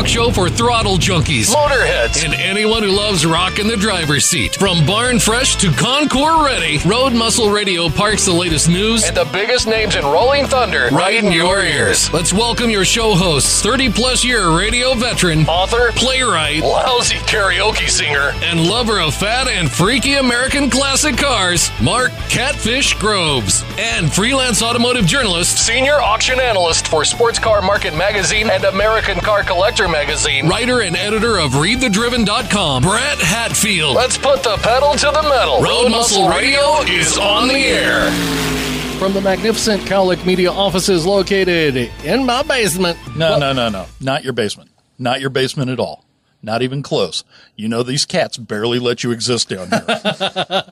talk show for throttle junkies, Motorheads. and anyone who loves rock in the driver's seat. From barn fresh to Concours ready, Road Muscle Radio parks the latest news And the biggest names in Rolling Thunder right in your ears. Let's welcome your show hosts, 30 plus year radio veteran, Author, playwright, lousy karaoke singer, and lover of fat and freaky American classic cars, Mark Catfish Groves, and freelance automotive journalist, senior auction analyst for Sports Car Market Magazine and American Car Collector Magazine. writer and editor of ReadTheDriven.com, Brett Hatfield. Let's put the pedal to the metal. Road Muscle Radio is on the air. From the magnificent Cowlick Media offices located in my basement. No, no, no, no. Not your basement. Not your basement at all. Not even close. You know these cats barely let you exist down here.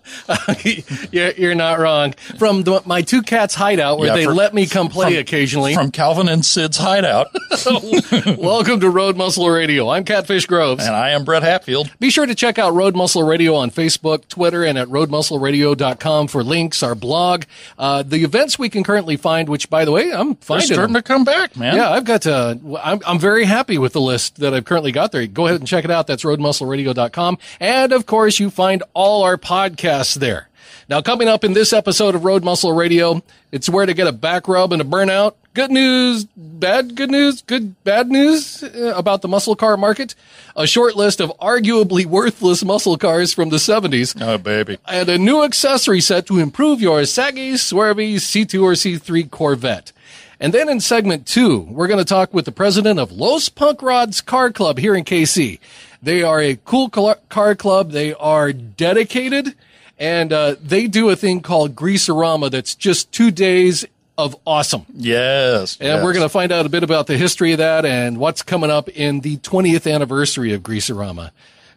you're, you're not wrong. From the, my two cats' hideout, where Yeah, they let me come play from- occasionally. From Calvin and Sid's hideout. Welcome to Road Muscle Radio. I'm Catfish Groves. and I am Brett Hatfield. Be sure to check out Road Muscle Radio on Facebook, Twitter, and at roadmuscleradio.com for links, our blog, uh, the events we can currently find, which, by the way, I'm They're starting them. to come back, man. Yeah, I've got to, I'm, I'm very happy with the list that I've currently got there. Go ahead and check it out. That's roadmuscleradio.com. And of course, you find all our podcasts there. Now, coming up in this episode of Road Muscle Radio, it's where to get a back rub and a burnout. Good news, bad good news, good bad news uh, about the muscle car market. A short list of arguably worthless muscle cars from the 70s Oh, baby. and a new accessory set to improve your saggy, swervy C2 or C3 Corvette. And then in segment two, we're going to talk with the president of Los Punk Rods Car Club here in KC. They are a cool car club. They are dedicated and uh, they do a thing called Greaserama that's just two days of awesome. Yes. And we're going to find out a bit about the history of that and what's coming up in the 20th anniversary of Greaserama.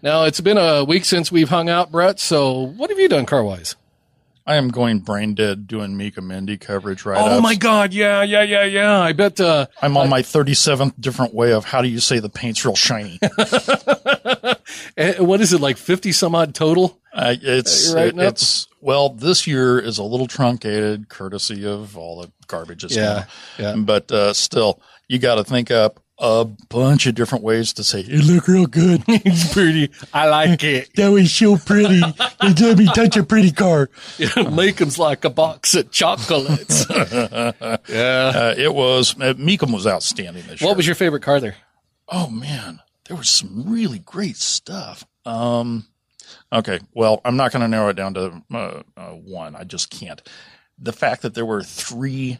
Now, it's been a week since we've hung out, Brett. So what have you done car wise? I am going brain dead doing Mecum Indy coverage right now. Oh my God. Yeah, yeah, yeah, yeah. I bet, uh, I'm on my 37th different way of how do you say the paint's real shiny. eh, what is it, like 50 some odd total? Uh, it's writing up? it's well, this year is a little truncated, courtesy of all the garbage. It's Yeah, yeah. But uh, still, you got to think up a bunch of different ways to say it look real good. It's pretty. I like it. that was so pretty. It let me touch a pretty car. Mecum's like a box of chocolates. yeah. Uh, it was uh, Mecum was outstanding this year. What was your favorite car there? Oh man, there was some really great stuff. Um, okay, well, I'm not going to narrow it down to uh, uh, one. I just can't. The fact that there were three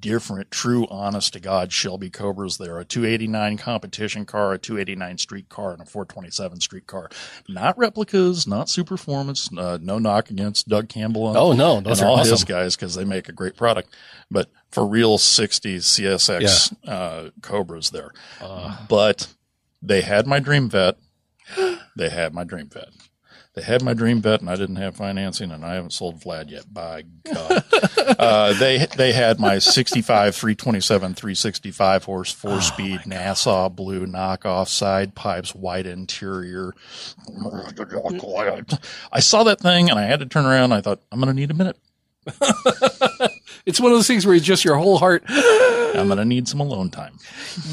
different, true, honest to God Shelby Cobras there a 289 competition car, a 289 street car, and a 427 street car. Not replicas, not Superformance, uh, no knock against Doug Campbell. And, Oh, no, those and are all awesome. his guys because they make a great product. But for real 60s CSX uh, Cobras there. but they had my dream vet. They had my dream vet. They had my dream vet, and I didn't have financing, and I haven't sold Vlad yet. By God, uh, they they had my 65 327 365 horse four speed Nassau blue knockoff side pipes, white interior. I saw that thing, and I had to turn around. I thought I'm going to need a minute. It's one of those things where it's just your whole heart. I'm going to need some alone time.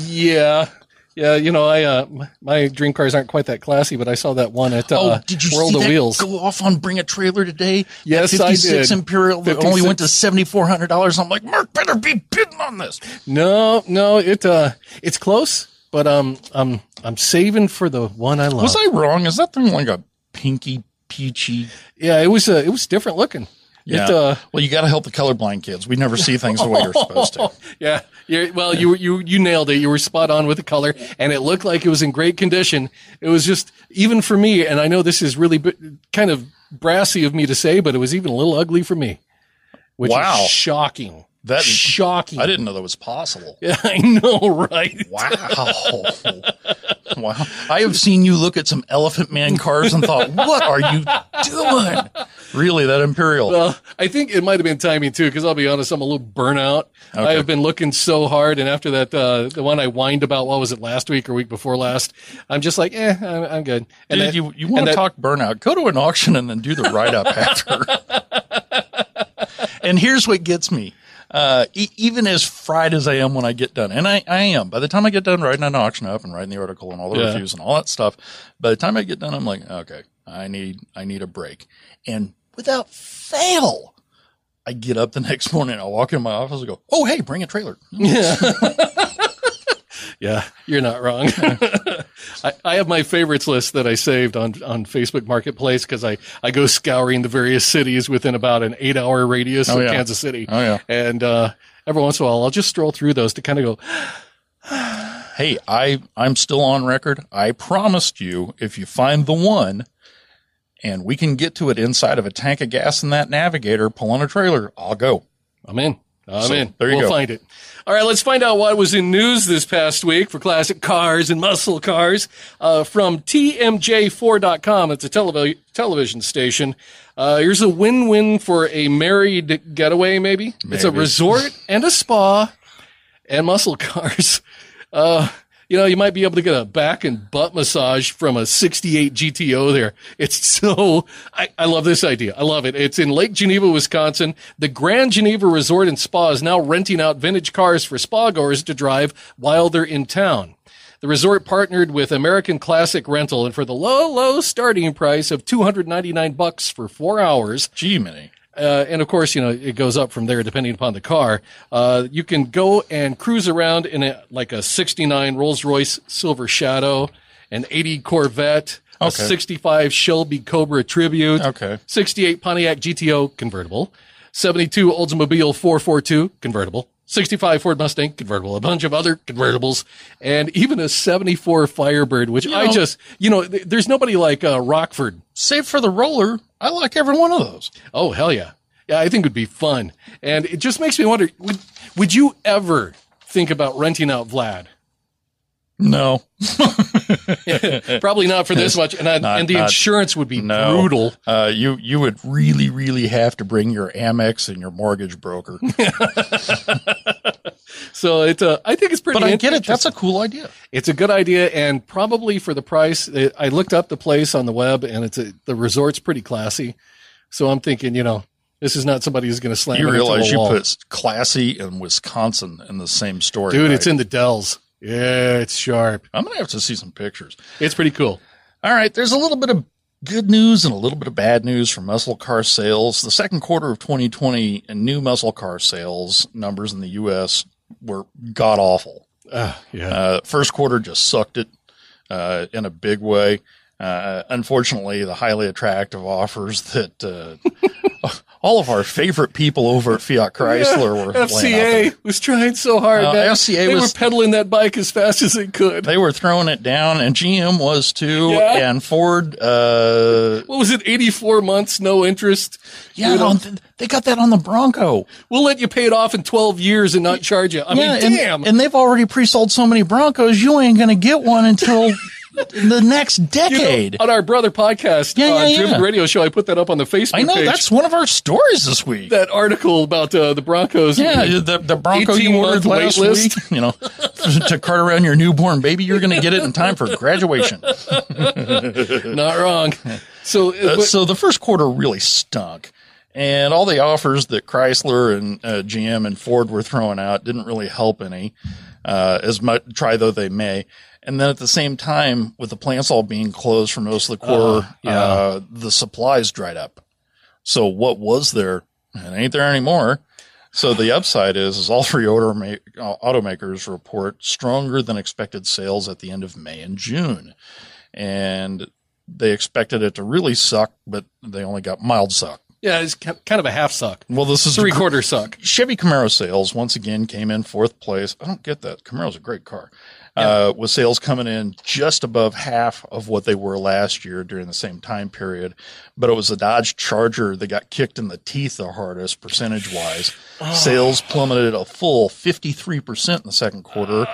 Yeah. Yeah, you know, I uh, my dream cars aren't quite that classy, but I saw that one at uh, oh, did you World see of that Wheels. go off on Bring a Trailer today? Yes, that I 56 did. Imperial that only went to seventy four hundred dollars. I'm like, Mark better be bidding on this. No, no, it uh, it's close, but um, I'm I'm saving for the one I love. Was I wrong? Is that thing like a pinky peachy? Yeah, it was uh, it was different looking. Yeah. It, uh, well, you got to help the colorblind kids. We never see things the way you're supposed to. yeah, yeah. Well, you you you nailed it. You were spot on with the color, and it looked like it was in great condition. It was just even for me, and I know this is really b- kind of brassy of me to say, but it was even a little ugly for me, which Wow. is shocking. That- shocking. I didn't know that was possible. Yeah, I know, right? Wow. wow. I have seen you look at some Elephant Man cars and thought, what are you doing? Really, that Imperial? Well, I think it might have been timing too, because I'll be honest, I'm a little burnout. I have been looking so hard, and after that, uh, the one I whined about, what was it, last week or week before last? I'm just like, eh, I'm, I'm good. And Dude, that- you, you want to talk burnout? Go to an auction and then do the write up after. and here's what gets me. Uh, e- even as fried as I am when I get done, and I, I am. By the time I get done writing an auction up and writing the article and all the Yeah. reviews and all that stuff, by the time I get done, I'm like, okay, I need I need a break. And without fail, I get up the next morning, I walk in my office, and go, oh hey, bring a trailer. Yeah, you're not wrong. I, I have my favorites list that I saved on, on Facebook Marketplace because I, I go scouring the various cities within about an eight hour radius of yeah. Kansas City. Oh, yeah. And uh, every once in a while, I'll just stroll through those to kind of go, hey, I I'm still on record. I promised you if you find the one and we can get to it inside of a tank of gas in that navigator, pull on a trailer, I'll go. I'm in. I'm So, in. there you we'll go. find it. All right, let's find out what was in news this past week for classic cars and muscle cars uh, from TMJ4.com. It's a televi- television station. Uh, here's a win-win for a married getaway, maybe. It's a resort and a spa and muscle cars. Uh, you know, you might be able to get a back and butt massage from a 68 GTO there. It's so, I, I love this idea. I love it. It's in Lake Geneva, Wisconsin. The Grand Geneva Resort and Spa is now renting out vintage cars for spa goers to drive while they're in town. The resort partnered with American Classic Rental and for the low, low starting price of 299 bucks for four hours, Gee, Minnie. Uh, and of course, you know, it goes up from there depending upon the car. Uh, you can go and cruise around in a, like a 69 Rolls Royce Silver Shadow, an 80 Corvette, a 65 Shelby Cobra Tribute, Okay. 68 Pontiac GTO convertible, 72 Oldsmobile 442 convertible, 65 Ford Mustang convertible, a bunch of other convertibles, and even a 74 Firebird, which I know- just, you know, th- there's nobody like uh, Rockford Save for the roller, I like every one of those. Oh hell yeah, yeah! I think it would be fun, and it just makes me wonder: would would you ever think about renting out Vlad? No, Probably not for this much, and I, Not- and the not- insurance would be no. brutal. Uh, you you would really really have to bring your Amex and your mortgage broker. So it's uh, I think it's pretty. but I get it. That's a cool idea. it's a good idea, and probably for the price. It, I looked up the place on the web, and it's a, the resort's pretty classy. So I'm thinking, you know, this is not somebody who's going to slam. You realize you put classy and Wisconsin in the same story, dude. right? It's in the Dells. Yeah, it's sharp. I'm gonna have to see some pictures. It's pretty cool. All right, there's a little bit of good news and a little bit of bad news for muscle car sales. The second quarter of 2020 and new muscle car sales numbers in the U.S. were god awful. Uh, yeah. Uh, first quarter just sucked it uh, in a big way. Uh, unfortunately, the highly attractive offers that uh, all of our favorite people over at Fiat Chrysler were out there. FCA was trying so hard. Uh, man. FCA they was- were pedaling that bike as fast as they could. They were throwing it down, and GM was too, Yeah. and Ford. Uh, what was it? Eighty-four months, no interest. yeah, You know, they got that on the Bronco. we'll let you pay it off in twelve years and not charge you. I yeah, mean, and, damn. and they've already pre-sold so many Broncos, you ain't gonna get one until the next You know, decade. on our brother podcast, Yeah, uh, yeah, Driven yeah. Radio Show, I put that up on the Facebook I know page. that's one of our stories this week. that article about uh, the Broncos. Yeah, the, the Bronco you 18-month ordered last list. week, you know, to cart around your newborn baby, you're going to get it in time for graduation. not wrong. So, Uh, but- so the first quarter really stunk. And all the offers that Chrysler and uh, GM and Ford were throwing out didn't really help any, uh, as much, try though they may. And then at the same time, with the plants all being closed for most of the quarter, yeah. uh, the supplies dried up. So what was there, it ain't there anymore. So the upside is, is all three automa- uh, automakers report stronger than expected sales at the end of May and June. And they expected it to really suck, but they only got mild suck. yeah, it's kind of a half suck, Well, this is three quarter suck. Chevy Camaro sales once again came in fourth place. I don't get that. Camaro's a great car. Uh, with sales coming in just above half of what they were last year during the same time period. But it was the Dodge Charger that got kicked in the teeth the hardest percentage wise. Sales plummeted a full 53% in the second quarter,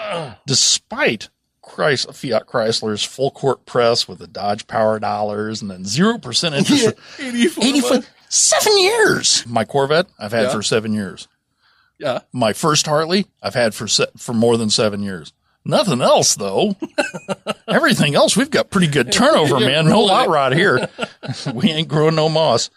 despite Chrys- Fiat Chrysler's full court press with the Dodge Power Dollars and then 0% interest. 84 80 foot, seven years. My Corvette, I've had Yeah. for seven years. Yeah. My first Harley, I've had for se- for more than seven years. Nothing else though. Everything else, we've got pretty good turnover, man. No lot rod here. we ain't growing no moss.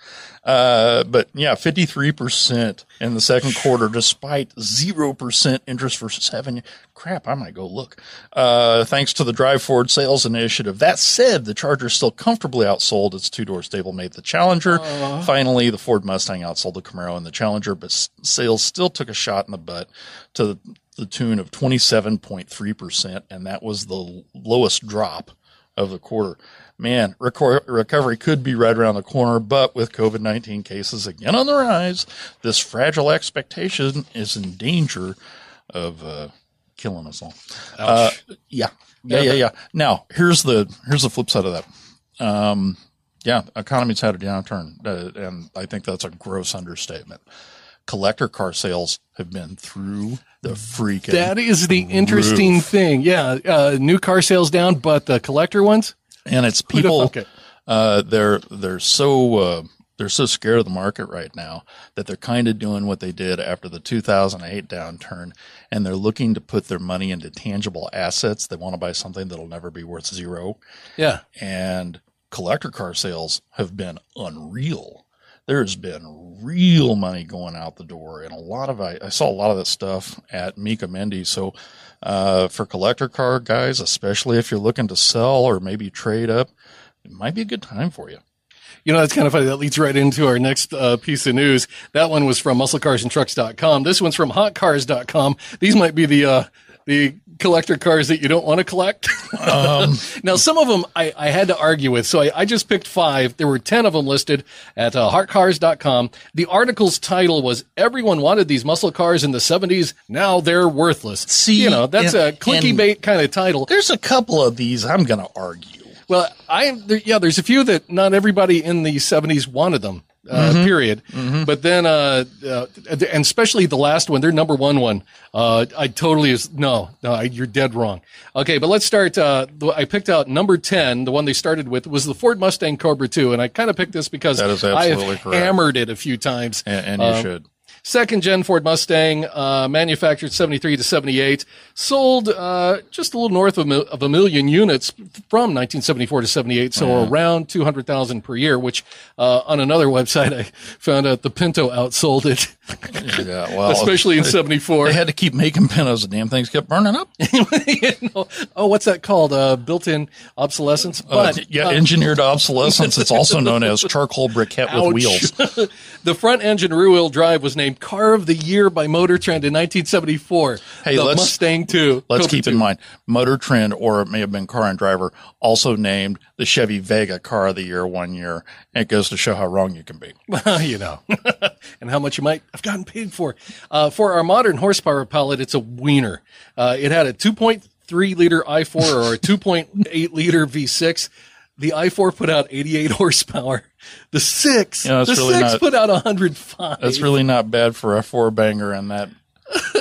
Uh, but yeah, 53% in the second quarter, despite 0% interest for seven. Crap, I might go look. Uh, thanks to the Drive Forward sales initiative. That said, the Charger still comfortably outsold its two door stablemate, the Challenger. Finally, the Ford Mustang outsold the Camaro and the Challenger, but s- sales still took a shot in the butt to the tune of 27.3%, and that was the lowest drop of the quarter. Man, reco- recovery could be right around the corner, but with COVID 19 cases again on the rise, this fragile expectation is in danger of uh, killing us all. Uh, yeah. Yeah, yeah, yeah. Now, here's the here's the flip side of that. Um, yeah, economy's had a downturn, uh, and I think that's a gross understatement. Collector car sales have been through the freaking That is the interesting Roof. thing. Yeah, uh, new car sales down, but the collector ones. and it's people uh, they're they're so uh, they're so scared of the market right now that they're kind of doing what they did after the 2008 downturn and they're looking to put their money into tangible assets they want to buy something that'll never be worth zero Yeah, and collector car sales have been unreal there's been real money going out the door and a lot of I, I saw a lot of that stuff at Mecum Indy so uh, for collector car guys especially if you're looking to sell or maybe trade up it might be a good time for you You know, that's kind of funny. That leads right into our next uh, piece of news. That one was from musclecarsandtrucks.com. This one's from hotcars.com. These might be the, uh, the collector cars that you don't want to collect. now, some of them I, I had to argue with. So I, I just picked five. There were 10 of them listed at uh, hotcars.com. The article's title was Everyone Wanted These Muscle Cars in the 70s. Now They're Worthless. See, you know, that's and- a clicky bait kind of title. there's a couple of these i'm going to argue Well, I there, yeah, there's a few that not everybody in the 70s wanted them. Uh, Mm-hmm. Period. But then, uh, uh, and especially the last one, their number one one, uh, I totally is no, no, I, you're dead wrong. Okay, but let's start. Uh, the- I picked out number ten. The one they started with was the Ford Mustang Cobra 2, and I kind of picked this because I have correct. hammered it a few times. and, and you Um, should Second gen Ford Mustang, uh, manufactured 73 to 78, sold, uh, just a little north of, a mil- of a million units from 1974 to 78. So around 200,000 per year, which, uh, on another website, I found out the Pinto outsold it, yeah well especially in 74. they had to keep making pintos the damn things kept burning up You know, oh, what's that called? Uh, built-in obsolescence. But Uh, yeah uh, engineered obsolescence it's also known as charcoal briquette with wheels the front engine rear wheel drive was named Car of the Year by Motor Trend in 1974. Hey, the let's- Mustang 2. Let's keep 2. in mind, Motor Trend, or it may have been Car and Driver, also named the Chevy Vega Car of the Year one year. And it goes to show how wrong you can be. Well, you know, and how much you might have gotten paid for. Uh, for our modern horsepower palette, it's a wiener. Uh, it had a 2.3 liter i4 or a 2.8 liter V6. The i4 put out 88 horsepower. The six, Yeah, that's the really six not- put out 105. That's really not bad for a four banger in that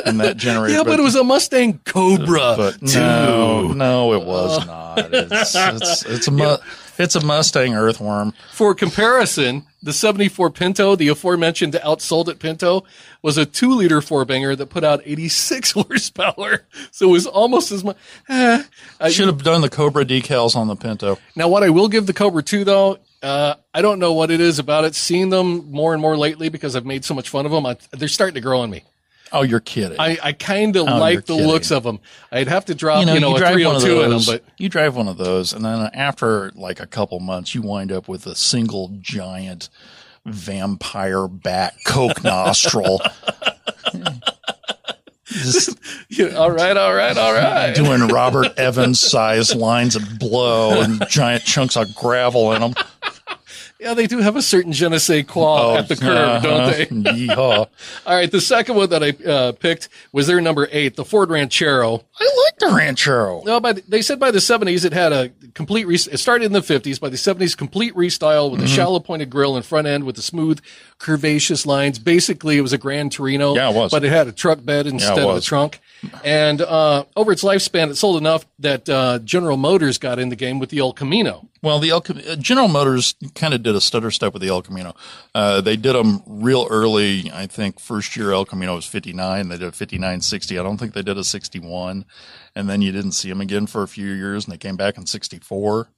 in that generation. yeah, but it was a Mustang Cobra. But too. no, no, it was not. It's it's, it's a mu- it's a Mustang Earthworm. For comparison, the 74 Pinto, the aforementioned outsold it Pinto, was a two liter four banger that put out 86 horsepower. So it was almost as much. Eh. Uh, Should have done the Cobra decals on the Pinto. now, what I will give the Cobra 2 though, uh, I don't know what it is about it. Seeing them more and more lately because I've made so much fun of them, I, they're starting to grow on me. Oh, you're kidding. I, I kind of Oh, like the kidding. lose of them. I'd have to drop, you know, a drive one of 302 in them, but you drive one of those, and then after like a couple months, you wind up with a single giant vampire bat coke nostril. Just all right, all right, all right. doing Robert Evans sized lines of blow and giant chunks of gravel in them. Yeah, they do have a certain je ne sais quoi at the curve, don't they? Oh, Yeehaw. All right, the second one that I uh, picked was their number eight, the Ford Ranchero. I like the Ranchero. No, by the, they said by the 70s it had a complete. Re- it started in the 50s. By the 70s, complete restyle with a shallow pointed grille and front end with the smooth, curvaceous lines. Basically, it was a Grand Torino. Yeah, it was. But it had a truck bed instead of a trunk. And uh, over its lifespan, it sold enough that uh, General Motors got in the game with the El Camino. Well, the El Cam- uh, General Motors kind of did a stutter step with the El Camino. Uh, they did them real early. I think first year El Camino was 59. They did a 59 60. I don't think they did a 61. And then you didn't see them again for a few years and they came back in 64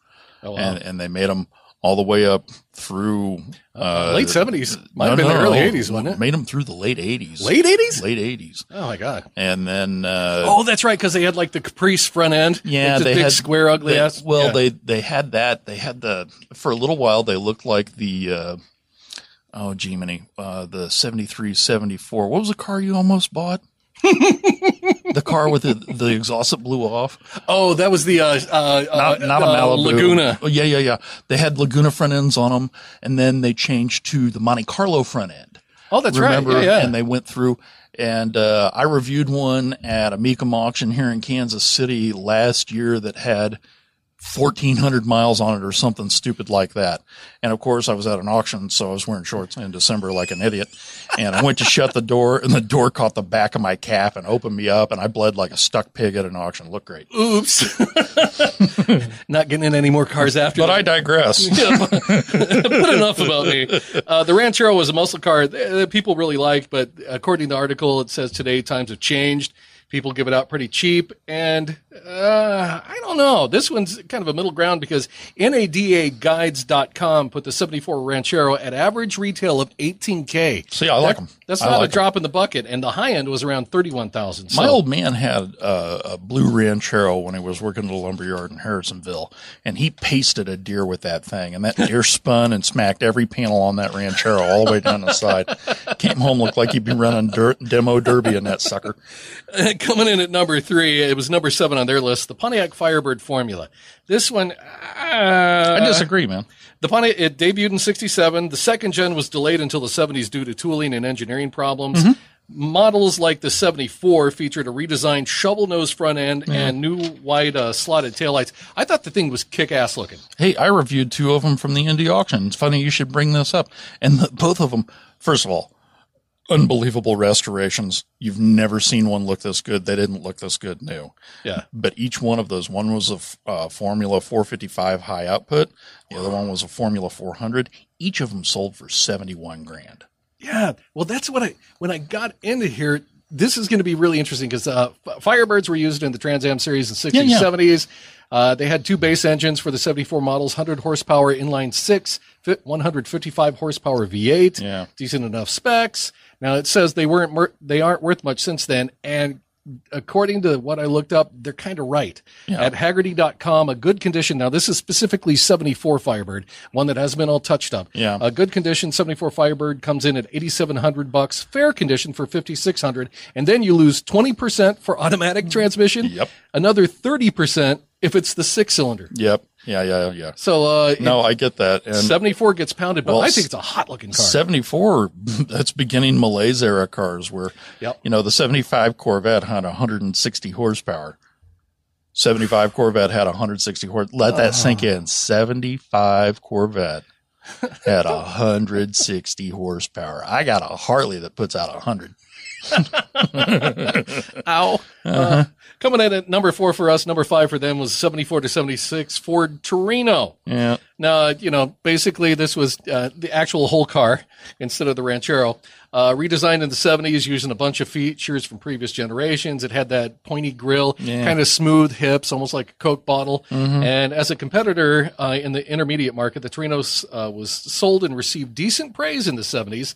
Oh, wow. and, and they made them all the way up through uh, Late 70s. Might no, have been no, the early no. 80s, wasn't it? Made them through the late 80s. Late 80s? Late 80s. Oh, my God. And then, uh, Oh, that's right, because they had like the Caprice front end. yeah, the they big had square ugly they- ass. Well, Yeah. they they had that. They had the for a little while. They looked like the uh, oh, Gemini, uh, the seventy three seventy four. What was the car you almost bought? the car with the, the exhaust that blew off. Oh, that was the uh, uh, Not, uh, a Malibu. Laguna. Oh, yeah, yeah, yeah. They had Laguna front ends on them, and then they changed to the Monte Carlo front end. Oh, that's remember? right. Yeah, yeah. And they went through, and uh, I reviewed one at a Mecum auction here in Kansas City last year that had 1,400 miles on it or something stupid like that. And of course, I was at an auction, so I was wearing shorts in December like an idiot. And I went to shut the door, and the door caught the back of my calf and opened me up, and I bled like a stuck pig at an auction. It looked great. Oops. Not getting in any more cars after But that. I digress. but enough about me. Uh, the Ranchero was a muscle car that people really liked, but according to the article, it says today times have changed. People give it out pretty cheap, and uh, I don't know. This one's kind of a middle ground because NADAguides.com put the 74 Ranchero at average retail of 18K. See, I like That- 'em. That's I not like a drop in the bucket, and the high end was around 31,000. My old man had uh, a blue Ranchero when he was working at a lumber yard in Harrisonville, and he pasted a deer with that thing, and that deer spun and smacked every panel on that Ranchero all the way down the side. Came home looked like he'd been running dirt, demo derby in that sucker. Coming in at number three, it was number seven on their list, the Pontiac Firebird Formula. This one, uh, I disagree, man. The Pontiac it debuted in '67. The second gen was delayed until the '70s due to tooling and engineering problems. Mm-hmm. Models like the '74 featured a redesigned shovel nose front end and new wide uh, slotted taillights. I thought the thing was kick ass looking. Hey, I reviewed two of them from the Indy auction. It's funny you should bring this up. And the, both of them, first of all, unbelievable restorations. You've never seen one look this good. They didn't look this good new. Yeah. But each one of those, one was a uh, Formula 455 high output. The other one was a Formula 400. Each of them sold for 71 grand. Yeah. Well, that's what I when I got into here. This is going to be really interesting because uh, Firebirds were used in the Trans Am series in 60s, Yeah, yeah. 70s. Uh, they had two base engines for the 74 models 100 horsepower inline six, fi- 155 horsepower V8. Yeah. Decent enough specs. Now it says they weren't mer- they aren't worth much since then. And according to what I looked up, they're kind of right. At Hagerty.com, a good condition. Now, this is specifically 74 Firebird, one that has been all touched up. Yeah. A good condition 74 Firebird comes in at 8700 bucks, fair condition for 5600 and then you lose 20% for automatic transmission. Yep. Another 30% if it's the six cylinder. Yep. Yeah, yeah, yeah. So, uh, No, I get that. And 74 gets pounded, but Well, I think it's a hot looking car. 74, that's beginning Malaise era cars where, Yep. you know, the 75 Corvette had 160 horsepower. 75 Corvette had 160 horse. Let that sink in. 75 Corvette had 160 horsepower. I got a Harley that puts out 100. Ow. Uh, coming in at number four for us, number five for them was 74 to 76 Ford Torino. Yeah. Now, you know, basically this was uh, the actual whole car instead of the Ranchero. Uh, redesigned in the 70s using a bunch of features from previous generations. It had that pointy grill, kind of smooth hips, almost like a Coke bottle. And as a competitor uh, in the intermediate market, the Torino uh, was sold and received decent praise in the 70s.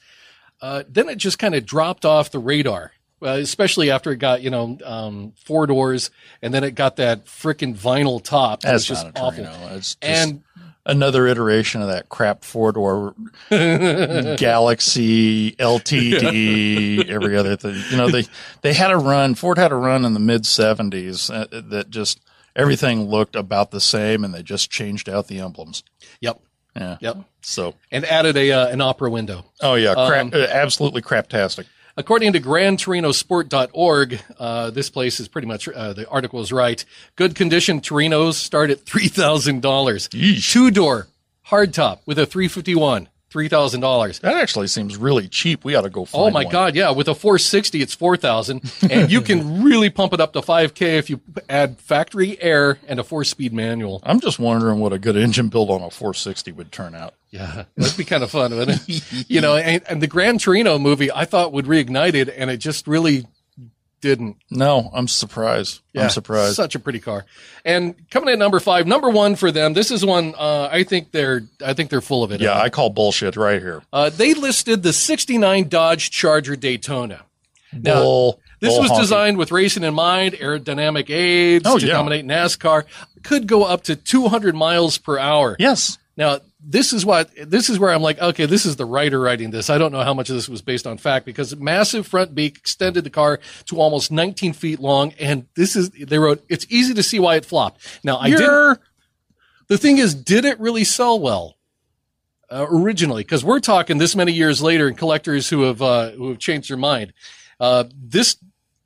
Uh, then it just kind of dropped off the radar. Uh, especially after it got, you know, um, four doors, and then it got that frickin' vinyl top. That's just awful. It's just And another iteration of that crap four door Galaxie LTD, every other thing. You know, they, they had a run, Ford had a run in the mid 70s uh, that just everything looked about the same and they just changed out the emblems. Yep. Yeah. Yep. So, And added a uh, an opera window. oh yeah, crap, Um, uh, absolutely craptastic. According to GrandTorinoSport.org, uh, this place is pretty much uh, the article is right. Good condition Torinos start at three thousand dollars. Two door hardtop with a 351, three thousand dollars. That actually seems really cheap. We ought to go. Oh my one. God! Yeah, with a 460, it's four thousand, and you can really pump it up to 5K if you add factory air and a four-speed manual. I'm just wondering what a good engine build on a 460 would turn out. Yeah, that'd be kind of fun, wouldn't it? you know, and, and the Gran Torino movie, I thought would reignite it, and it just really didn't. No, I'm surprised. I'm surprised. Such a pretty car. And coming in at number five, number one for them. This is one uh, I think they're I think they're full of it. yeah, I call bullshit right here. Uh, they listed the '69 Dodge Charger Daytona. Now, Bull. This bull was honky. designed with racing in mind, aerodynamic aids Oh, to yeah. dominate NASCAR. Could go up to 200 miles per hour. Yes. Now, this is what this is where I'm like, okay, this is the writer writing this. I don't know how much of this was based on fact because massive front beak extended the car to almost 19 feet long, and this is they wrote it's easy to see why it flopped. Now, I did. The thing is, did it really sell well? Uh, originally, because we're talking this many years later, and collectors who have uh, who have changed their mind. Uh, this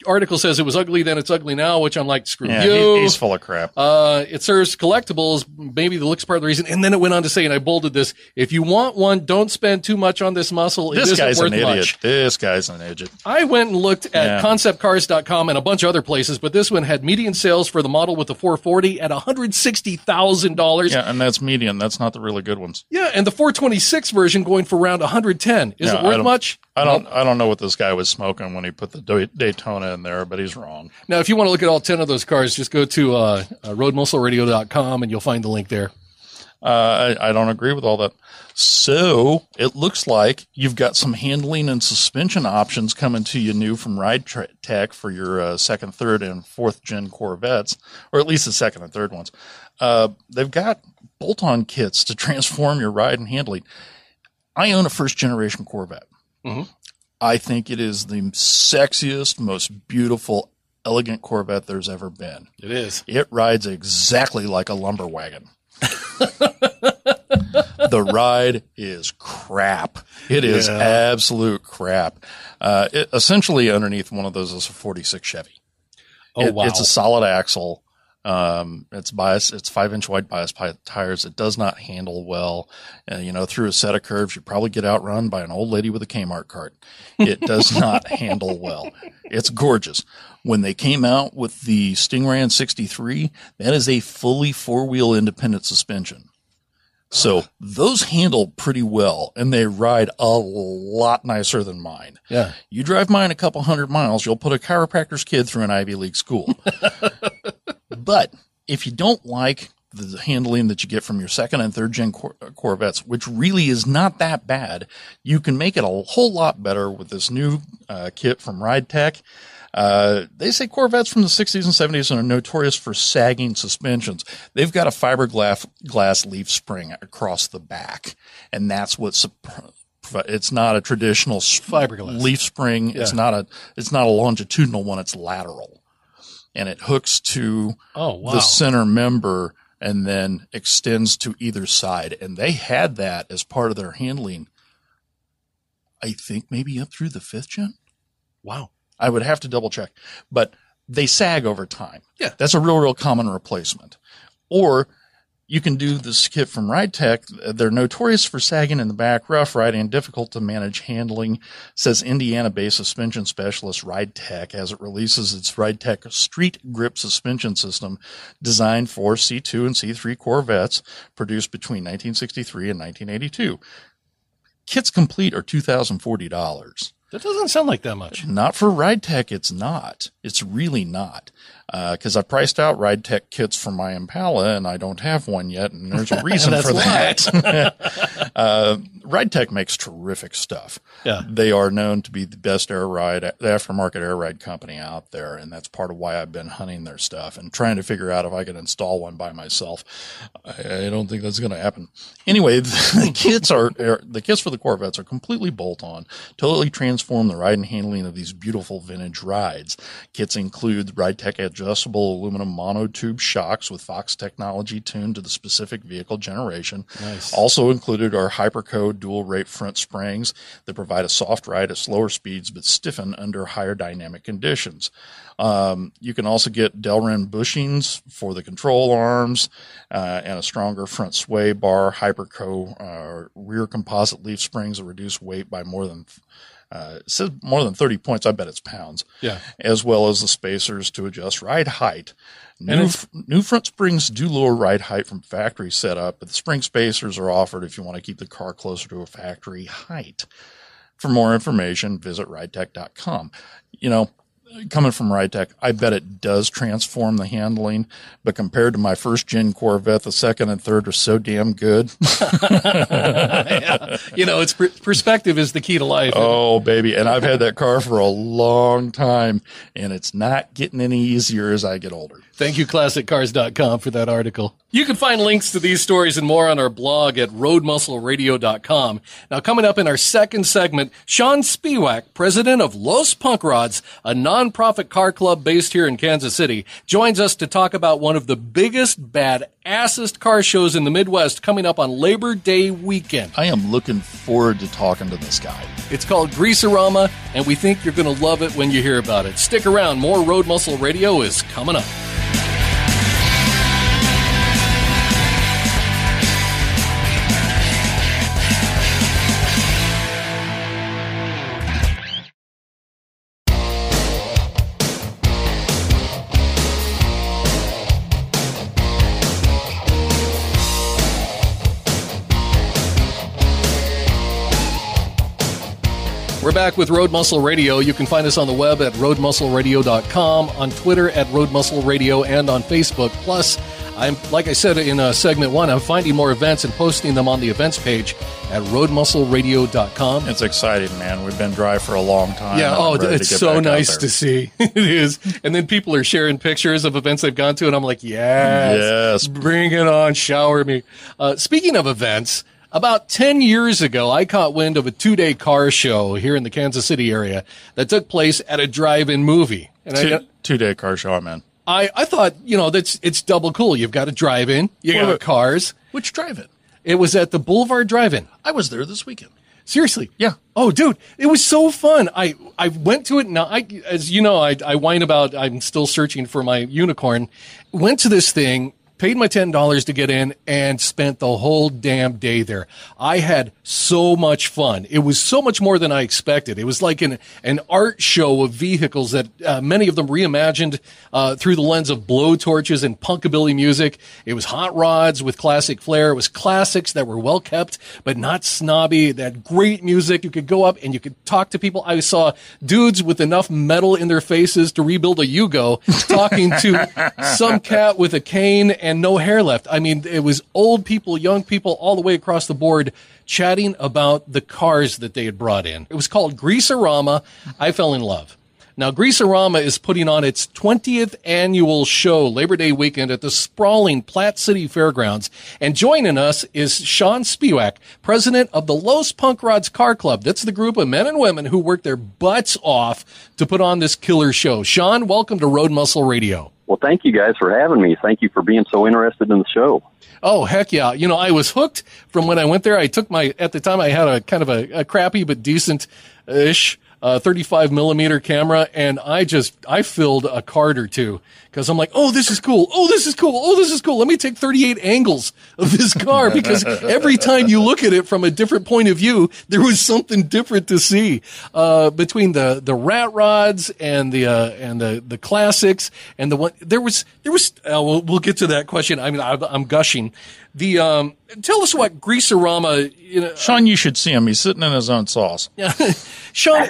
article says it was ugly, then it's ugly now, which I'm like, screw yeah, you. he- he's full of crap. Uh, it serves collectibles. Maybe the looks part of the reason. And then it went on to say, and I bolded this: if you want one, don't spend too much on this muscle. It this isn't guy's worth an idiot. much. This guy's an idiot. I went and looked at Yeah. conceptcars.com and a bunch of other places, but this one had median sales for the model with the 440 at $160,000. Yeah, and that's median. That's not the really good ones. Yeah, and the 426 version going for around 110. Is Yeah, it worth much? I don't. I don't know what this guy was smoking when he put the Daytona in there, but he's wrong. Now, if you want to look at all 10 of those cars, just go to uh, uh, roadmuscleradio.com and you'll find the link there. Uh, I, I don't agree with all that. So it looks like you've got some handling and suspension options coming to you new from Ride Tech for your uh, second, third, and fourth gen Corvettes, or at least the second and third ones. Uh, they've got bolt-on kits to transform your ride and handling. I own a first generation Corvette. Mhm. I think it is the sexiest, most beautiful, elegant Corvette there's ever been. It is. It rides exactly like a lumber wagon. the ride is crap. It is Yeah. absolute crap. Uh, it, essentially, underneath one of those is a 46 Chevy. Oh, It- wow. It's a solid axle. Um, it's bias. It's five inch wide bias pi- tires. It does not handle well. Uh, you know, through a set of curves, you probably get outrun by an old lady with a Kmart cart. It does not handle well. It's gorgeous. When they came out with the Stingray 63, that is a fully four wheel independent suspension. So those handle pretty well and they ride a lot nicer than mine. yeah. You drive mine a couple hundred miles, you'll put a chiropractor's kid through an Ivy League school. but if you don't like the handling that you get from your second and third gen Cor- uh, Corvettes, which really is not that bad, you can make it a whole lot better with this new uh, kit from Ride Tech. Uh, they say Corvettes from the 60s and 70s are notorious for sagging suspensions. They've got a fiberglass glass leaf spring across the back, and that's what's it's not a traditional Fiberglass. leaf spring. It's not a it's not a longitudinal one. It's lateral, and it hooks to Oh, wow. the center member and then extends to either side. And they had that as part of their handling. I think maybe up through the fifth gen. wow. I would have to double check, but they sag over time. Yeah. That's a real, real common replacement. Or you can do this kit from Ride Tech. They're notorious for sagging in the back, rough riding, and difficult to manage handling, says Indiana based suspension specialist Ride Tech as it releases its Ride Tech Street Grip suspension system designed for C2 and C3 Corvettes produced between 1963 and 1982. Kits complete are $2,040. That doesn't sound like that much. Not for Ride Tech, it's not. It's really not. Because I priced out Ride Tech kits for my Impala and I don't have one yet, and there's a reason for that. uh, Ride Tech makes terrific stuff. Yeah. They are known to be the best air ride, the aftermarket air ride company out there, and that's part of why I've been hunting their stuff and trying to figure out if I can install one by myself. I, I don't think that's going to happen. Anyway, the kits are, are the kits for the Corvettes are completely bolt on, totally transform the ride and handling of these beautiful vintage rides. Kits include RideTech adjustable aluminum monotube shocks with Fox technology tuned to the specific vehicle generation. Nice. Also included are Hyperco dual rate front springs that provide a soft ride at slower speeds but stiffen under higher dynamic conditions. Um, you can also get Delrin bushings for the control arms uh, and a stronger front sway bar. Hyperco uh, rear composite leaf springs that reduce weight by more than uh, it says more than 30 points. I bet it's pounds. Yeah. As well as the spacers to adjust ride height. New, new front springs do lower ride height from factory setup, but the spring spacers are offered if you want to keep the car closer to a factory height. For more information, visit ridetech.com. You know, coming from RideTech, I bet it does transform the handling, but compared to my first gen Corvette, the second and third are so damn good. yeah. You know, it's per- perspective is the key to life. oh, baby. And I've had that car for a long time, and it's not getting any easier as I get older. Thank you, ClassicCars.com, for that article. You can find links to these stories and more on our blog at RoadMuscleRadio.com. Now, coming up in our second segment, Sean Spiewak, president of Los Punk Rods, a nonprofit car club based here in Kansas City, joins us to talk about one of the biggest, badassest car shows in the Midwest coming up on Labor Day weekend. I am looking forward to talking to this guy. It's called Greaserama, and we think you're going to love it when you hear about it. Stick around. More Road Muscle Radio is coming up. We're back with Road Muscle Radio. You can find us on the web at roadmuscleradio.com, on Twitter at Road Muscle Radio, and on Facebook. Plus, I'm like I said in uh, segment one, I'm finding more events and posting them on the events page at roadmuscleradio.com. It's exciting, man. We've been dry for a long time. Yeah, oh, I'm it's so nice to see. it is. And then people are sharing pictures of events they've gone to, and I'm like, yes, Yes. bring it on, shower me. Uh, speaking of events, about 10 years ago, I caught wind of a two day car show here in the Kansas City area that took place at a drive in movie. And I, Two, got- two day car show, man. I, I thought, you know, that's, it's double cool. You've got a drive in, you got cars. Which drive in? It was at the Boulevard Drive In. I was there this weekend. Seriously. Yeah. Oh, dude, it was so fun. I, I went to it now. I, as you know, I, I whine about, I'm still searching for my unicorn. Went to this thing, paid my $10 to get in and spent the whole damn day there. I had so much fun. It was so much more than I expected. It was like an, an art show of vehicles that uh, many of them reimagined uh, through the lens of blowtorches and punkabilly music. It was hot rods with classic flair. It was classics that were well kept, but not snobby. That great music. You could go up and you could talk to people. I saw dudes with enough metal in their faces to rebuild a Yugo talking to some cat with a cane and no hair left. I mean, it was old people, young people, all the way across the board chatting about the cars that they had brought in. It was called Greaserama. I fell in love. Now, Greaserama is putting on its 20th annual show Labor Day weekend at the sprawling Platte City Fairgrounds. And joining us is Sean Spiewak, president of the Los Punk Rods Car Club. That's the group of men and women who work their butts off to put on this killer show. Sean, welcome to Road Muscle Radio. Well, thank you guys for having me. Thank you for being so interested in the show. Oh, heck yeah. You know, I was hooked from when I went there. I took my, at the time I had a kind of a, a crappy but decent ish uh, 35 millimeter camera and I just, I filled a card or two because I'm like, oh, this is cool. Oh, this is cool. Oh, this is cool. Let me take 38 angles of this car because every time you look at it from a different point of view, there was something different to see. Uh, between the, the rat rods and the, uh, and the, the classics and the one, there was, there was, uh, we'll, we'll get to that question. I mean, I, I'm gushing. The, um, tell us what Greaserama, you know, Sean, you should see him. He's sitting in his own sauce. yeah. Sean,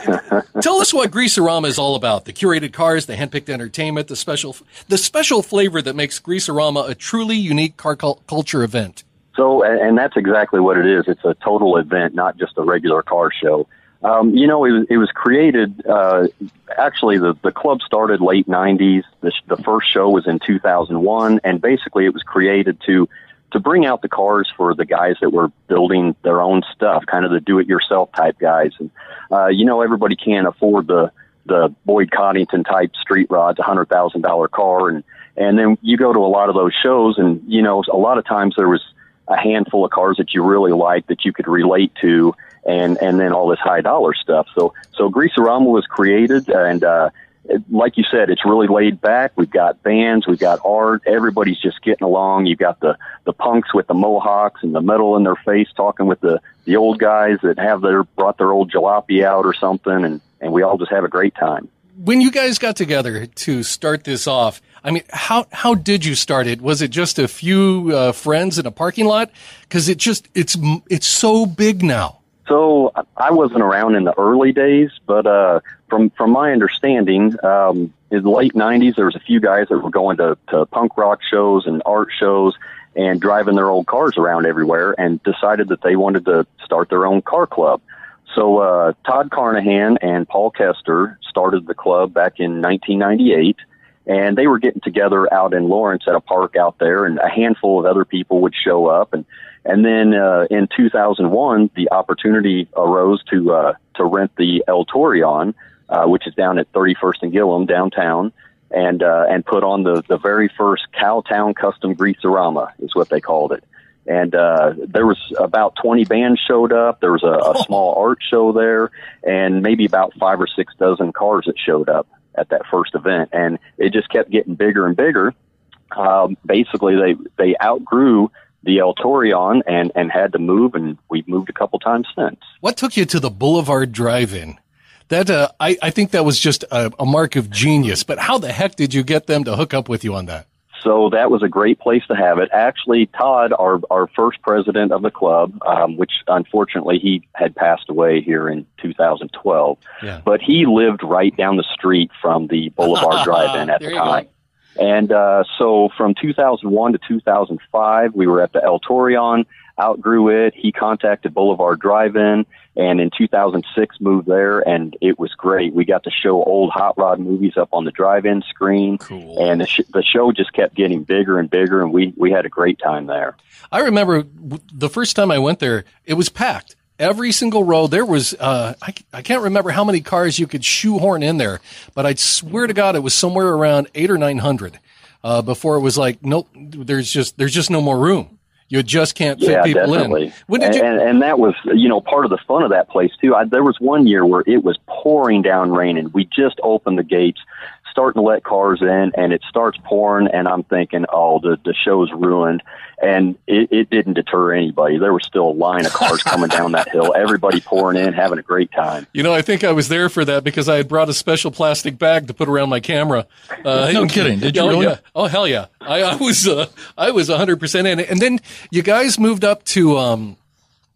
tell us what Greaserama is all about. The curated cars, the handpicked entertainment, the special, the special flavor that makes Greaserama a truly unique car culture event. So, and, and that's exactly what it is. It's a total event, not just a regular car show. Um, you know, it was, it was created, uh, actually the, the club started late 90s. The, sh- the first show was in 2001 and basically it was created to, to bring out the cars for the guys that were building their own stuff, kind of the do-it-yourself type guys. And uh, you know, everybody can't afford the the Boyd Coddington type street rods, a hundred thousand dollar car, and and then you go to a lot of those shows, and you know, a lot of times there was a handful of cars that you really liked that you could relate to, and and then all this high dollar stuff. So so Greaserama was created, and uh, like you said, it's really laid back. We've got bands, we've got art. Everybody's just getting along. You've got the the punks with the mohawks and the metal in their face, talking with the the old guys that have their brought their old jalopy out or something, and and we all just have a great time. When you guys got together to start this off, I mean, how how did you start it? Was it just a few uh, friends in a parking lot? Because it just it's it's so big now. So I wasn't around in the early days, but uh, from from my understanding, um, in the late '90s, there was a few guys that were going to, to punk rock shows and art shows and driving their old cars around everywhere, and decided that they wanted to start their own car club. So uh, Todd Carnahan and Paul Kester started the club back in 1998 and they were getting together out in Lawrence at a park out there, and a handful of other people would show up, and and then uh, in 2001, the opportunity arose to uh, to rent the El Torreon, uh, which is down at 31st and Gillham downtown, and uh, and put on the the very first Cowtown Custom Greaserama is what they called it. And uh, there was about 20 bands showed up. There was a, a small art show there, and maybe about five or six dozen cars that showed up at that first event, and it just kept getting bigger and bigger. Um, basically, they they outgrew the El Torreon and and had to move, and we've moved a couple times since. What took you to the Boulevard Drive-In? That uh, I I think that was just a, a mark of genius. But how the heck did you get them to hook up with you on that? So that was a great place to have it. Actually, Todd, our our first president of the club, um, which unfortunately he had passed away here in 2012, yeah. but he lived right down the street from the Boulevard Drive-In at the time. Go. And uh, so from 2001 to 2005, we were at the El Torreon, outgrew it. He contacted Boulevard Drive-In, and in 2006 moved there, and it was great. We got to show old hot rod movies up on the drive-in screen, cool. and the, sh- the show just kept getting bigger and bigger, and we we had a great time there. I remember the first time I went there, it was packed. Every single row, there was, uh, I, I can't remember how many cars you could shoehorn in there, but I swear to God, it was somewhere around eight or 900, uh, before it was like, nope, there's just, there's just no more room. You just can't fit yeah, people definitely. in. When did you? And, and that was, you know, part of the fun of that place too. I, there was one year where it was pouring down rain, and we just opened the gates, starting to let cars in, and it starts pouring, and I'm thinking, oh, the the show's ruined and it, it didn't deter anybody. There was still a line of cars coming down that hill, everybody pouring in, having a great time. You know, I think I was there for that because I had brought a special plastic bag to put around my camera. Uh, no kidding. Did you oh, really? Yeah. Oh, hell yeah. I, I was, uh, I was 100% in it. And then you guys moved up to, um,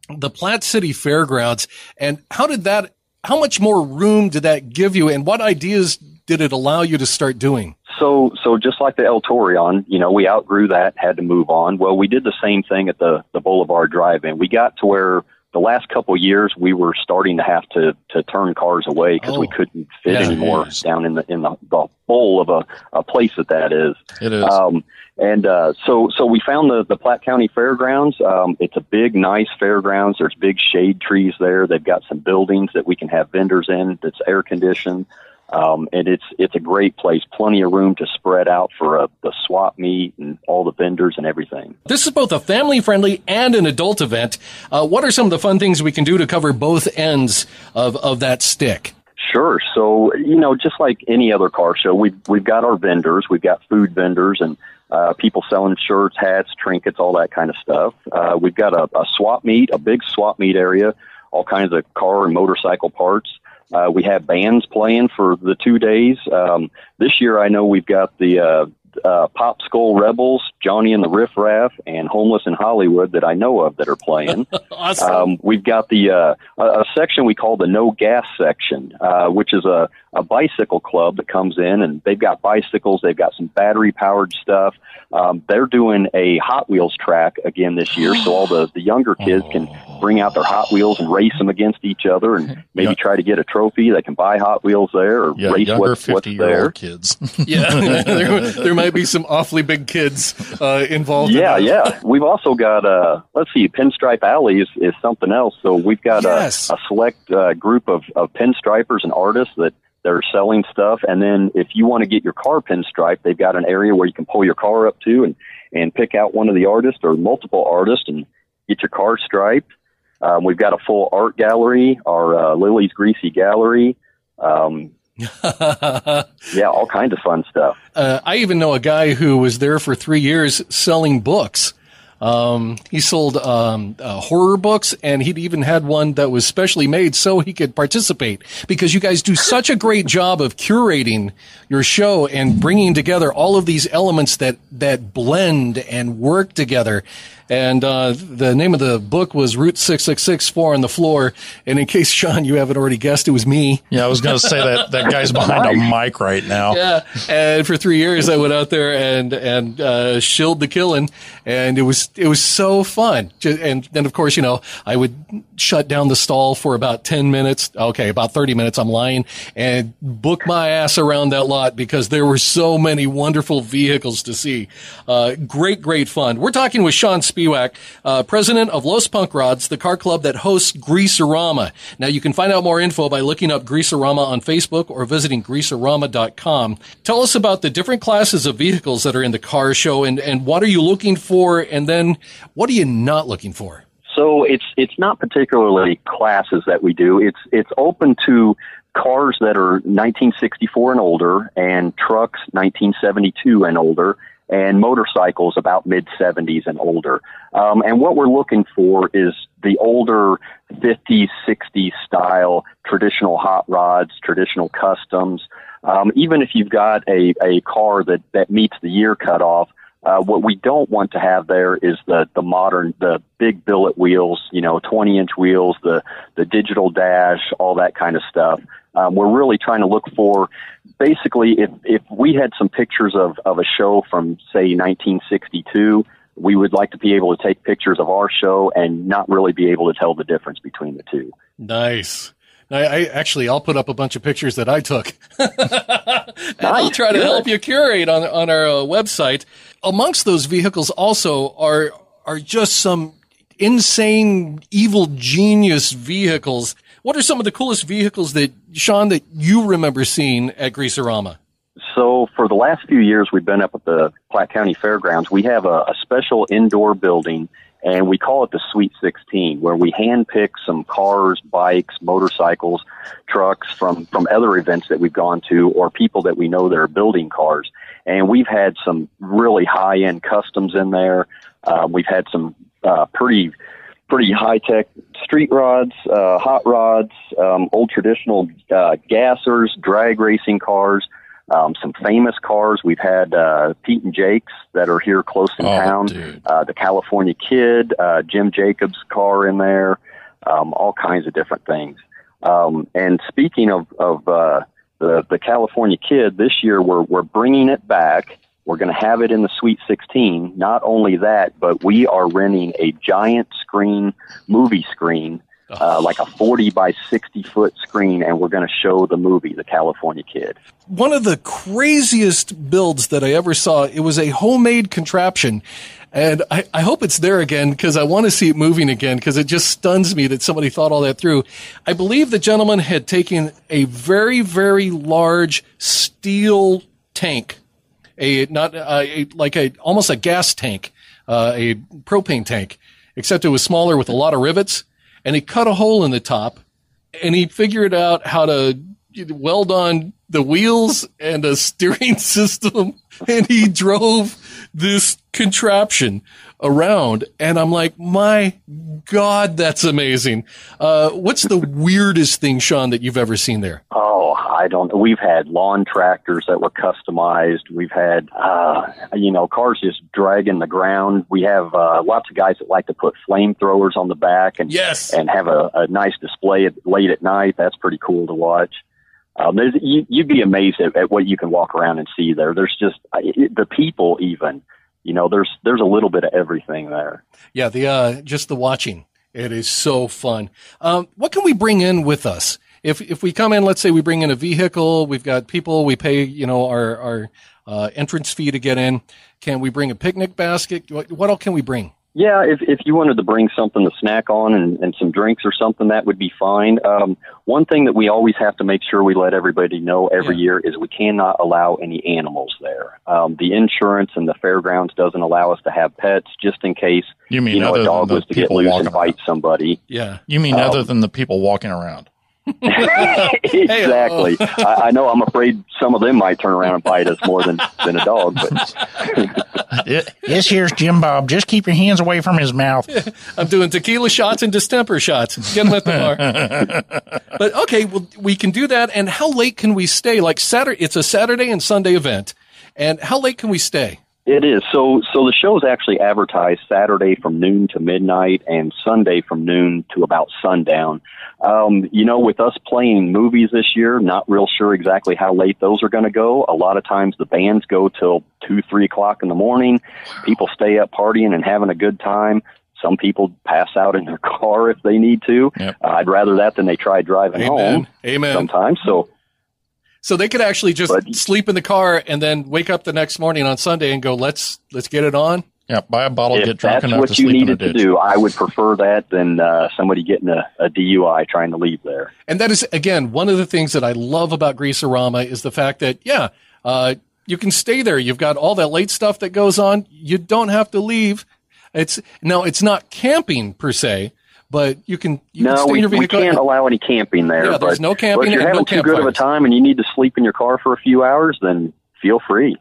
the Platte City Fairgrounds. And how did that, how much more room did that give you? And what ideas did it allow you to start doing? So, so just like the El Torreon, you know, we outgrew that, had to move on. Well, we did the same thing at the the Boulevard Drive-In. We got to where the last couple of years we were starting to have to to turn cars away because oh, we couldn't fit yeah, anymore down in the in the, the bowl of a, a place that that is. It is. Um, and uh, so so we found the the Platte County Fairgrounds. Um, it's a big, nice fairgrounds. There's big shade trees there. They've got some buildings that we can have vendors in. That's air conditioned. Um, and it's it's a great place, plenty of room to spread out for a, the swap meet and all the vendors and everything. This is both a family friendly and an adult event. Uh, what are some of the fun things we can do to cover both ends of, of that stick? Sure. So you know, just like any other car show, we've we've got our vendors, we've got food vendors and uh, people selling shirts, hats, trinkets, all that kind of stuff. Uh, we've got a, a swap meet, a big swap meet area, all kinds of car and motorcycle parts. Uh, we have bands playing for the two days. Um, this year, I know we've got the uh, uh, Pop Skull Rebels, Johnny and the Riff Raff, and Homeless in Hollywood that I know of that are playing. awesome. Um, we've got the uh, a section we call the No Gas section, uh, which is a, a bicycle club that comes in and they've got bicycles, they've got some battery powered stuff. Um, they're doing a Hot Wheels track again this year, so all the the younger kids can bring out their Hot Wheels and race them against each other, and maybe yeah. try to get a trophy. They can buy Hot Wheels there or yeah, race younger what, what's there. Kids, yeah, there, there might be some awfully big kids uh, involved. Yeah, in yeah. We've also got uh, let's see, Pinstripe Alley is, is something else. So we've got Yes. a, a select uh, group of, of pinstripers and artists that they're selling stuff. And then if you want to get your car pinstriped, they've got an area where you can pull your car up to and and pick out one of the artists or multiple artists and get your car striped. Um, we've got a full art gallery, our uh, Lily's Greasy Gallery. Um, yeah, all kinds of fun stuff. Uh, I even know a guy who was there for three years selling books. Um, he sold um, uh, horror books, and he'd even had one that was specially made so he could participate. Because you guys do such a great job of curating your show and bringing together all of these elements that that blend and work together. And uh, the name of the book was Route Six Six Six Four on the Floor. And in case Sean, you haven't already guessed, it was me. Yeah, I was going to say that that guy's behind a mic right now. Yeah, and for three years I went out there and and uh, shilled the killing, and it was it was so fun. And then of course you know I would shut down the stall for about ten minutes. Okay, about thirty minutes. I'm lying and book my ass around that lot because there were so many wonderful vehicles to see. Uh, great, great fun. We're talking with Sean Spiewak, uh, president of Los Punk Rods, the car club that hosts Greaserama. Now you can find out more info by looking up Greaserama on Facebook or visiting greaserama.com. Tell us about the different classes of vehicles that are in the car show and, and what are you looking for and then what are you not looking for? So it's it's not particularly classes that we do. It's it's open to cars that are 1964 and older, and trucks 1972 and older, and motorcycles about mid 70s and older. Um, and what we're looking for is the older 50s, 60s style traditional hot rods, traditional customs. Um, even if you've got a, a car that, that meets the year cutoff, uh, what we don't want to have there is the, the modern, the big billet wheels, you know, 20 inch wheels, the, the digital dash, all that kind of stuff. Um, we're really trying to look for basically if, if we had some pictures of, of a show from say 1962, we would like to be able to take pictures of our show and not really be able to tell the difference between the two. Nice. I, I actually, I'll put up a bunch of pictures that I took. and I'll try to help you curate on on our uh, website. Amongst those vehicles, also are are just some insane, evil genius vehicles. What are some of the coolest vehicles that Sean that you remember seeing at Greaserama? So for the last few years, we've been up at the Platte County Fairgrounds. We have a, a special indoor building, and we call it the Sweet 16, where we handpick some cars, bikes, motorcycles, trucks from from other events that we've gone to, or people that we know that are building cars. And we've had some really high end customs in there. Uh, we've had some uh, pretty pretty high tech street rods, uh, hot rods, um, old traditional uh, gassers, drag racing cars, um, some famous cars. We've had uh, Pete and Jake's that are here close in Oh, town. dude. Uh, the California Kid, uh, Jim Jacobs' car in there, um, all kinds of different things. Um, and speaking of, of uh, the the California Kid, this year we're we're bringing it back. We're going to have it in the Sweet 16. Not only that, but we are renting a giant screen, movie screen, uh, like a 40 by 60 foot screen, and we're going to show the movie, The California Kid. one of the craziest builds that I ever saw. It was a homemade contraption. And I, I hope it's there again because I want to see it moving again because it just stuns me that somebody thought all that through. I believe the gentleman had taken a very, very large steel tank, a not uh, a, like a almost a gas tank, uh, a propane tank, except it was smaller with a lot of rivets, and he cut a hole in the top and he figured out how to weld on the wheels and a steering system and he drove this contraption around and i'm like my god that's amazing. Uh, what's the weirdest thing sean that you've ever seen there? Oh, I don't know. We've had lawn tractors that were customized. We've had, uh, you know, cars just dragging the ground. We have uh, lots of guys that like to put flamethrowers on the back and Yes. and have a, a nice display at, late at night. That's pretty cool to watch. Um, there's, you, you'd be amazed at, at what you can walk around and see there. There's just uh, it, the people, even. You know, there's there's a little bit of everything there. yeah the uh, just the watching it is so fun um, what can we bring in with us if if we come in, let's say we bring in a vehicle, we've got people, we pay you know our our uh, entrance fee to get in. Can we bring a picnic basket? What, what all can we bring? Yeah, if if you wanted to bring something to snack on and, and some drinks or something, that would be fine. Um, one thing that we always have to make sure we let everybody know every Yeah. year is we cannot allow any animals there. Um, the insurance and the fairgrounds doesn't allow us to have pets, just in case You mean you know other a dog than was the to get people loose walking and bite somebody. Yeah. You mean Um, other than the people walking around? Oh. exactly. I, I know. I'm afraid some of them might turn around and bite us more than than a dog. But This here's Jim Bob. Just keep your hands away from his mouth. I'm doing tequila shots and distemper shots. Get them at the but okay, well, we can do that. And how late can we stay? Like Saturday, it's a Saturday and Sunday event. And how late can we stay? It is. So so the show is actually advertised Saturday from noon to midnight and Sunday from noon to about sundown. Um, you know, with us playing movies this year, not real sure exactly how late those are going to go. A lot of times the bands go till two, three o'clock in the morning. People stay up partying and having a good time. Some people pass out in their car if they need to. Yep. Uh, I'd rather that than they try driving Amen. home Amen. sometimes. So So they could actually just But- sleep in the car and then wake up the next morning on Sunday and go, let's, let's get it on. Yeah, buy a bottle, if get drunk that's enough what to you sleep in a needed to ditch. do, I would prefer that than uh, somebody getting a, a DUI trying to leave there. And that is, again, one of the things that I love about Greaserama is the fact that, yeah, uh, you can stay there. You've got all that late stuff that goes on. You don't have to leave. It's now it's not camping per se, but you can you can No, in we, we can't allow any camping there. Yeah, there's but, no camping if you're and no having too good of a time and you need to sleep in your car for a few hours, then feel free.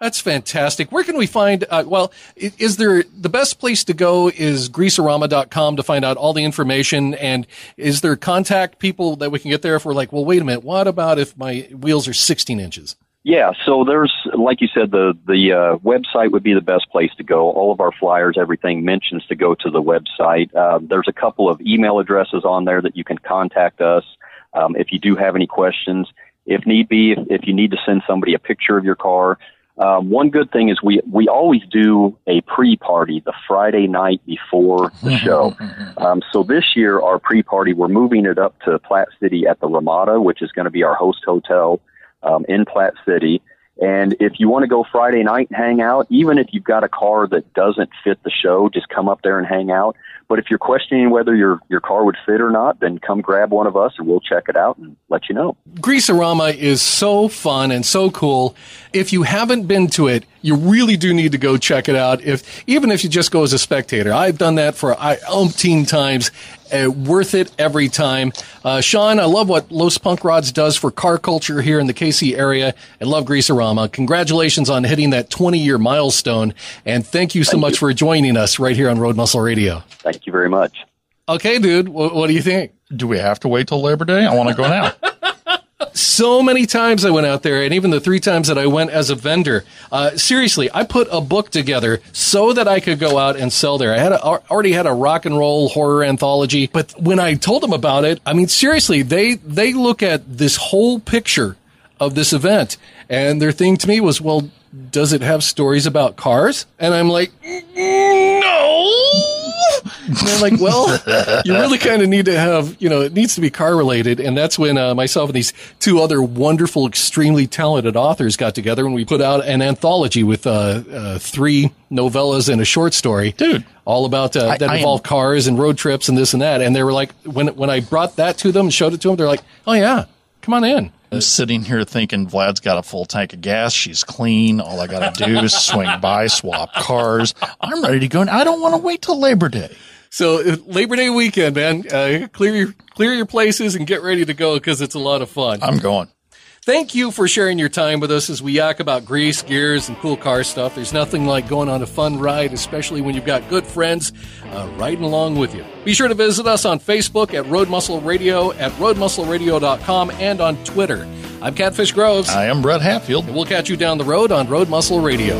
That's fantastic. Where can we find? Uh, well, is there the best place to go is greaserama.com to find out all the information? And is there contact people that we can get there if we're like, well, wait a minute, what about if my wheels are 16 inches? Yeah, so there's, like you said, the the uh, website would be the best place to go. All of our flyers, everything mentions to go to the website. Uh, there's a couple of email addresses on there that you can contact us um, if you do have any questions. If need be, if, if you need to send somebody a picture of your car. Um, one good thing is we we always do a pre-party the Friday night before the show. Um, so this year, our pre-party, we're moving it up to Platte City at the Ramada, which is going to be our host hotel um, in Platte City. And if you want to go Friday night and hang out, even if you've got a car that doesn't fit the show, just come up there and hang out. But if you're questioning whether your your car would fit or not, then come grab one of us and we'll check it out and let you know. Greaserama is so fun and so cool. If you haven't been to it, you really do need to go check it out. If even if you just go as a spectator, I've done that for I, umpteen times. Uh, worth it every time. Uh, Sean, I love what Los Punk Rods does for car culture here in the KC area. I love Greaserama. Congratulations on hitting that 20 year milestone. And thank you so much for joining us right here on Road Muscle Radio. Thank you very much. Okay, dude, wh- what do you think? Do we have to wait till Labor Day? I want to go now. so many times I went out there, and even the three times that I went as a vendor. Uh, seriously, I put a book together so that I could go out and sell there. I had a, already had a rock and roll horror anthology, but when I told them about it, I mean, seriously, they they look at this whole picture of this event, and their thing to me was, well, does it have stories about cars? And I'm like, no. And they're like, well, you really kind of need to have, you know, it needs to be car related. And that's when uh, myself and these two other wonderful, extremely talented authors got together and we put out an anthology with uh, uh, three novellas and a short story. Dude. All about uh, I- that I am- involved cars and road trips and this and that. And they were like, when, when I brought that to them and showed it to them, they're like, oh, yeah, come on in. I'm sitting here thinking Vlad's got a full tank of gas. She's clean. All I got to do is swing by, swap cars. I'm ready to go. And I don't want to wait till Labor Day. So uh, Labor Day weekend, man, uh, clear your clear your places and get ready to go because it's a lot of fun. I'm going. Thank you for sharing your time with us as we yak about grease, gears, and cool car stuff. There's nothing like going on a fun ride, especially when you've got good friends uh, riding along with you. Be sure to visit us on Facebook at Road Muscle Radio, at roadmuscleradio.com, and on Twitter. I'm Catfish Groves. I am Brett Hatfield. We'll catch you down the road on Road Muscle Radio.